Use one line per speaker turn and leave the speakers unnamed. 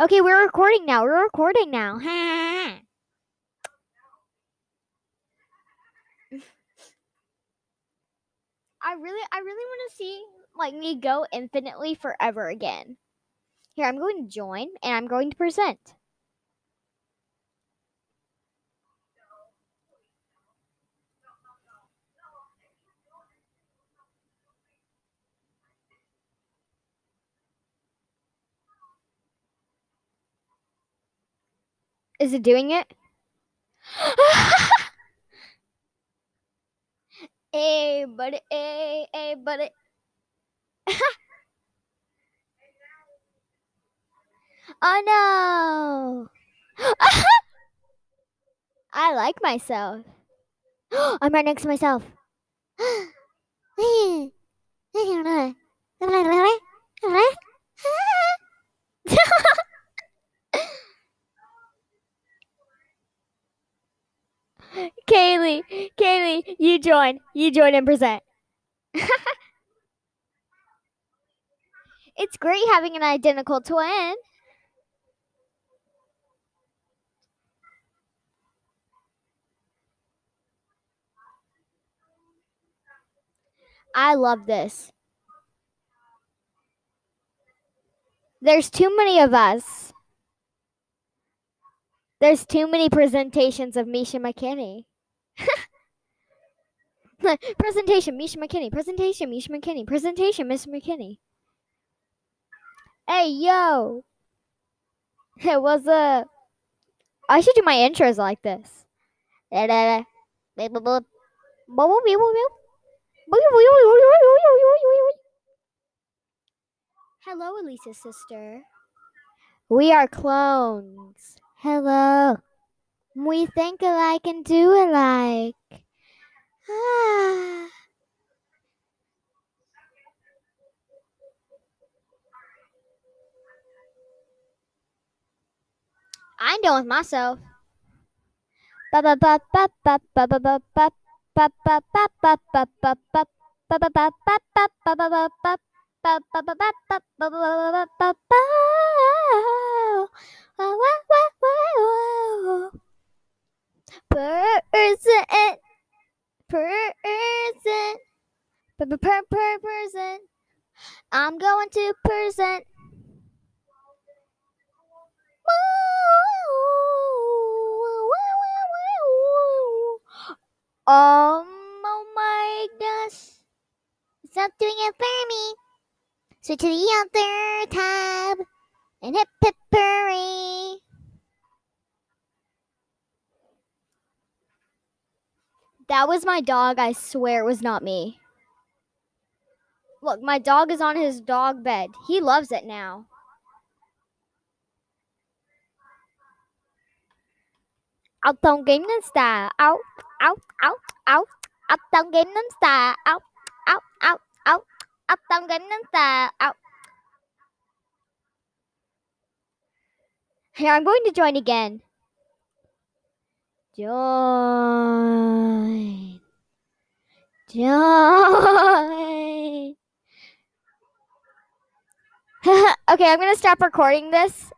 Okay, we're recording now. We're recording now. I really I really want to see like me go infinitely forever again. Here, I'm going to join and I'm going to present. Is it doing it? hey, buddy, hey, hey, buddy. oh no! I like myself. I'm right next to myself. Kaylee, Kaylee, you join. You join and present. it's great having an identical twin. I love this. There's too many of us. There's too many presentations of Misha McKinney. presentation, Misha McKinney. Presentation, Misha McKinney. Presentation, Miss McKinney. Hey, yo. Hey, what's up? I should do my intros like this. Hello, Elisa's sister. We are clones. Hello. We think alike and do alike. Ah. I'm done with myself. Person, person, per per person. I'm going to present. Um, oh my gosh. It's not doing it for me. Switch to the other tab and hit pippery. That was my dog. I swear it was not me. Look, my dog is on his dog bed. He loves it now. Uptown Gangnam Style. Out, out, out, out. Uptown Gangnam Style. Out, out, out, out. Uptown Gangnam Style. Out. Here, I'm going to join again. Join. Join. okay, I'm to stop recording this